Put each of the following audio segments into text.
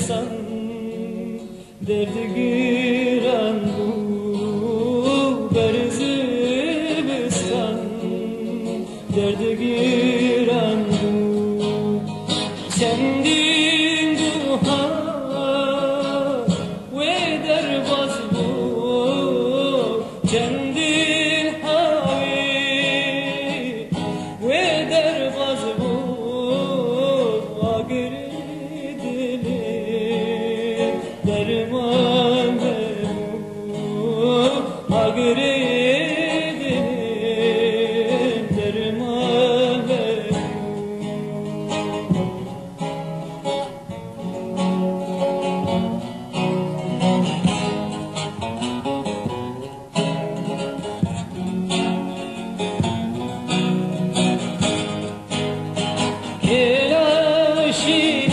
insan Derdi giren bu berzi bistan Derdi giren she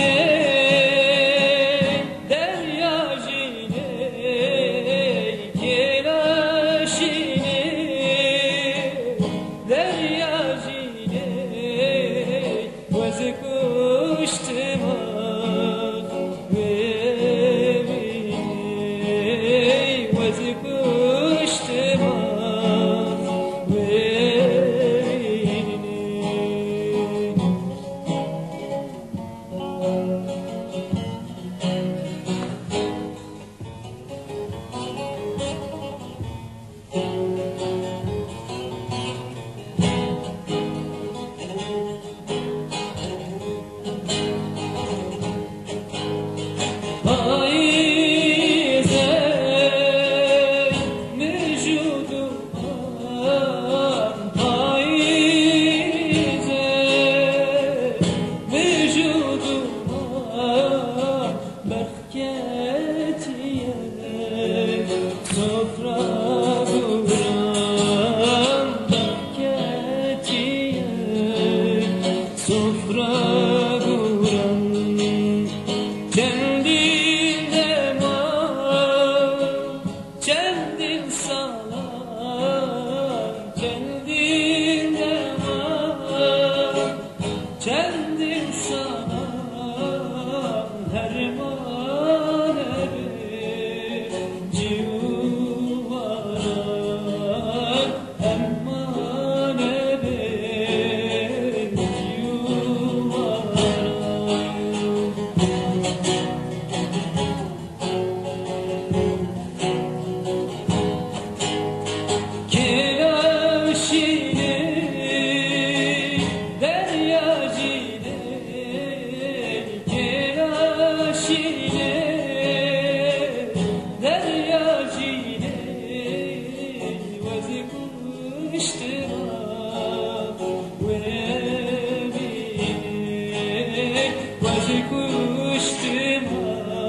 hasretim custe mais.